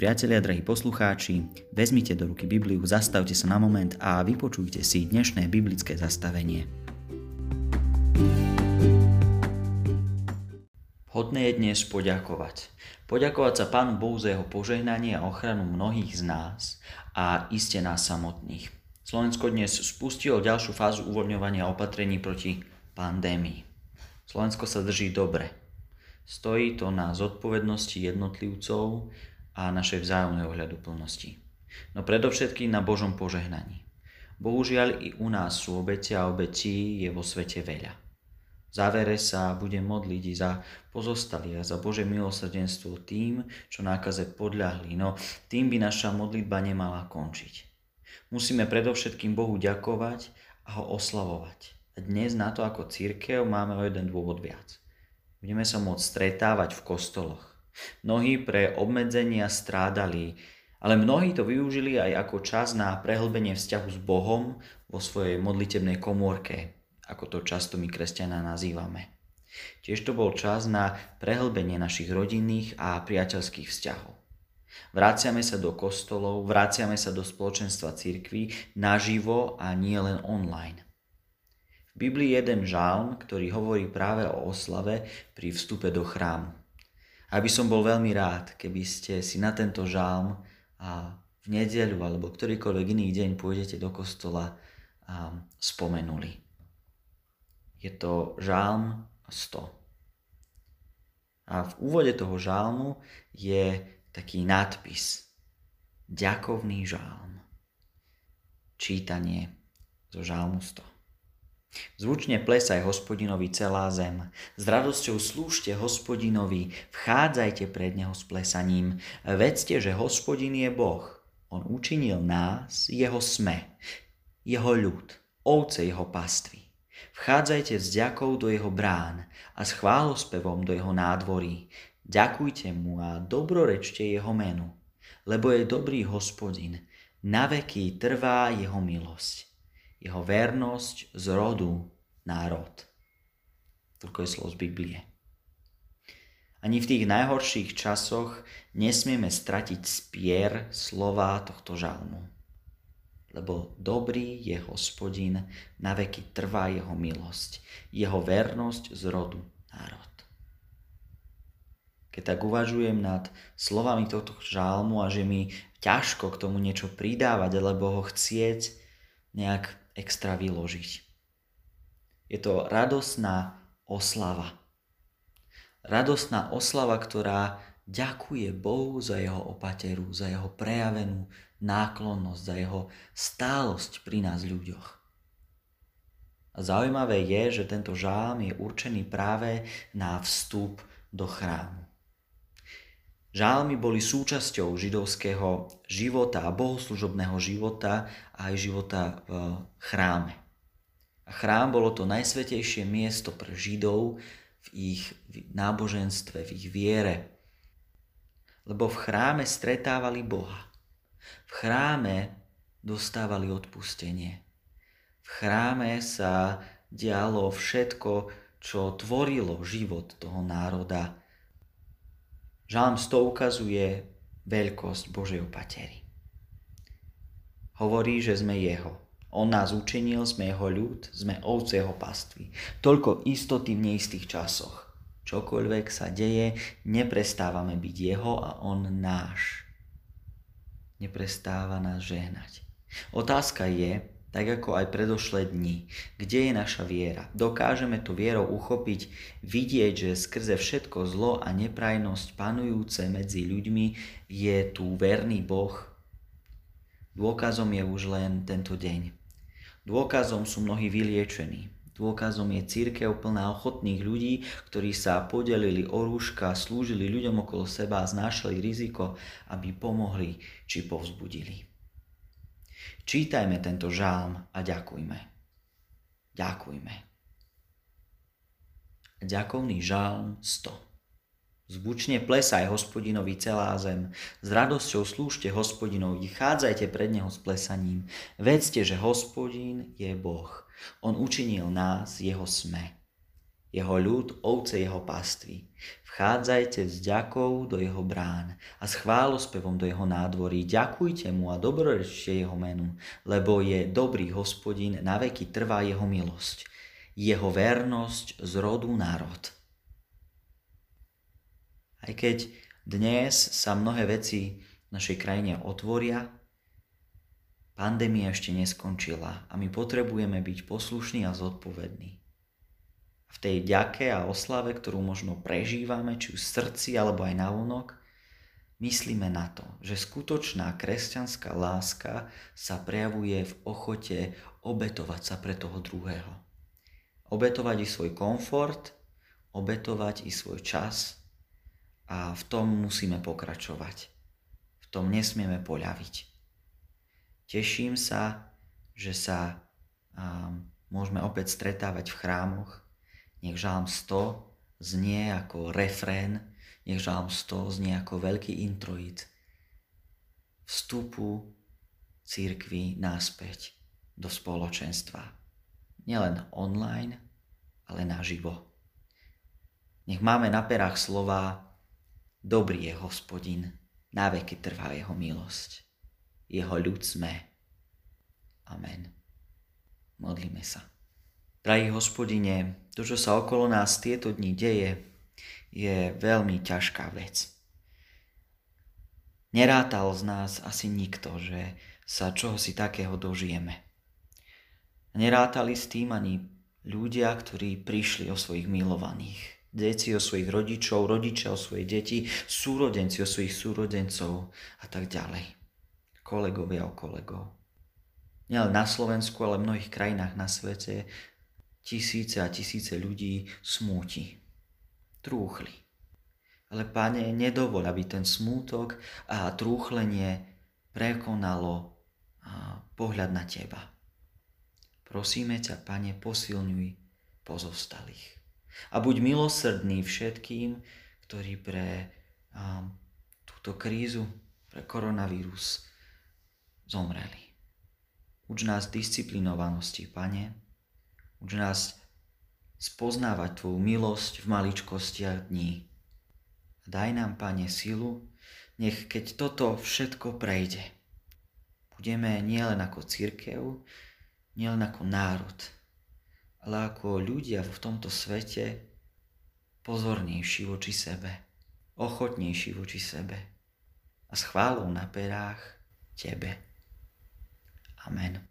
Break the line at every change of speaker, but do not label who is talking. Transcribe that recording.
priatelia, drahí poslucháči, vezmite do ruky Bibliu, zastavte sa na moment a vypočujte si dnešné biblické zastavenie. Hodné je dnes poďakovať. Poďakovať sa Pánu Bohu za jeho požehnanie a ochranu mnohých z nás a iste nás samotných. Slovensko dnes spustilo ďalšiu fázu uvoľňovania opatrení proti pandémii. Slovensko sa drží dobre. Stojí to na zodpovednosti jednotlivcov a našej vzájomnej ohľaduplnosti. No predovšetkým na Božom požehnaní. Bohužiaľ i u nás sú obete a obetí je vo svete veľa. V závere sa budem modliť i pozostali a za Bože milosrdenstvo tým, čo nákaze podľahli, no tým by naša modlitba nemala končiť. Musíme predovšetkým Bohu ďakovať a ho oslavovať. A dnes na to ako církev máme o jeden dôvod viac. Budeme sa môcť stretávať v kostoloch. Mnohí pre obmedzenia strádali, ale mnohí to využili aj ako čas na prehlbenie vzťahu s Bohom vo svojej modlitebnej komórke, ako to často my kresťania nazývame. Tiež to bol čas na prehlbenie našich rodinných a priateľských vzťahov. Vráciame sa do kostolov, vráciame sa do spoločenstva cirkví naživo a nie len online. V Biblii je jeden žálm, ktorý hovorí práve o oslave pri vstupe do chrámu. Aby som bol veľmi rád, keby ste si na tento žálm a v nedeľu alebo ktorýkoľvek iný deň pôjdete do kostola a spomenuli. Je to žálm 100. A v úvode toho žálmu je taký nadpis. Ďakovný žálm. Čítanie zo žálmu 100. Zvučne plesaj hospodinovi celá zem. S radosťou slúžte hospodinovi, vchádzajte pred neho s plesaním. Vedzte, že hospodin je Boh. On učinil nás, jeho sme, jeho ľud, ovce jeho pastvy. Vchádzajte s ďakou do jeho brán a s chválospevom do jeho nádvorí. Ďakujte mu a dobrorečte jeho menu, lebo je dobrý hospodin, na veky trvá jeho milosť, jeho vernosť z rodu národ. Toľko je slov z Biblie. Ani v tých najhorších časoch nesmieme stratiť spier slova tohto žalmu lebo dobrý je hospodin, na veky trvá jeho milosť, jeho vernosť z rodu národ. Keď tak uvažujem nad slovami tohto žálmu a že mi ťažko k tomu niečo pridávať, alebo ho chcieť nejak extra vyložiť. Je to radosná oslava. Radosná oslava, ktorá ďakuje Bohu za jeho opateru, za jeho prejavenú náklonnosť, za jeho stálosť pri nás ľuďoch. A zaujímavé je, že tento žálm je určený práve na vstup do chrámu. Žálmy boli súčasťou židovského života a bohoslužobného života a aj života v chráme. A chrám bolo to najsvetejšie miesto pre Židov v ich náboženstve, v ich viere. Lebo v chráme stretávali Boha. V chráme dostávali odpustenie. V chráme sa dialo všetko, čo tvorilo život toho národa. Žalm 100 ukazuje veľkosť Božej opatery. Hovorí, že sme jeho. On nás učinil, sme jeho ľud, sme ovce jeho pastvy. Toľko istoty v neistých časoch. Čokoľvek sa deje, neprestávame byť jeho a on náš neprestáva nás žehnať. Otázka je, tak ako aj predošlé dni, kde je naša viera? Dokážeme tu vierou uchopiť, vidieť, že skrze všetko zlo a neprajnosť panujúce medzi ľuďmi je tu verný Boh? Dôkazom je už len tento deň. Dôkazom sú mnohí vyliečení, Dôkazom je církev plná ochotných ľudí, ktorí sa podelili o rúška, slúžili ľuďom okolo seba a znášali riziko, aby pomohli či povzbudili. Čítajme tento žálm a ďakujme. Ďakujme. Ďakovný žálm 100. Zbučne plesaj hospodinovi celá zem, s radosťou slúžte hospodinovi, chádzajte pred neho s plesaním. Vedzte, že hospodin je Boh. On učinil nás jeho sme, jeho ľud, ovce jeho pastvy. Vchádzajte s ďakou do jeho brán a s chválospevom do jeho nádvorí. Ďakujte mu a dobrorečte jeho menu, lebo je dobrý hospodin, na veky trvá jeho milosť, jeho vernosť z rodu národ. Aj keď dnes sa mnohé veci v našej krajine otvoria, pandémia ešte neskončila a my potrebujeme byť poslušní a zodpovední v tej ďake a oslave, ktorú možno prežívame, či už v srdci alebo aj navonok, myslíme na to, že skutočná kresťanská láska sa prejavuje v ochote obetovať sa pre toho druhého. Obetovať i svoj komfort, obetovať i svoj čas a v tom musíme pokračovať. V tom nesmieme poľaviť. Teším sa, že sa um, môžeme opäť stretávať v chrámoch, nech žalm 100 znie ako refrén, nech žalm 100 znie ako veľký introit vstupu církvy náspäť do spoločenstva. Nielen online, ale naživo. Nech máme na perách slova Dobrý je hospodin, na veky trvá jeho milosť. Jeho ľud sme. Amen. Modlíme sa. Drahý hospodine, to, čo sa okolo nás tieto dni deje, je veľmi ťažká vec. Nerátal z nás asi nikto, že sa čoho si takého dožijeme. Nerátali s tým ani ľudia, ktorí prišli o svojich milovaných. Deti o svojich rodičov, rodičia o svojich deti, súrodenci o svojich súrodencov a tak ďalej. Kolegovia o kolegov. Nielen na Slovensku, ale v mnohých krajinách na svete tisíce a tisíce ľudí smúti, trúchli. Ale Pane, nedovol, aby ten smútok a trúchlenie prekonalo pohľad na Teba. Prosíme ťa, Pane, posilňuj pozostalých. A buď milosrdný všetkým, ktorí pre túto krízu, pre koronavírus zomreli. Uč nás disciplinovanosti, Pane, Uč nás spoznávať Tvoju milosť v maličkostiach dní. Daj nám, Pane, silu, nech keď toto všetko prejde, budeme nielen ako církev, nielen ako národ, ale ako ľudia v tomto svete pozornejší voči sebe, ochotnejší voči sebe a s chválou na perách Tebe. Amen.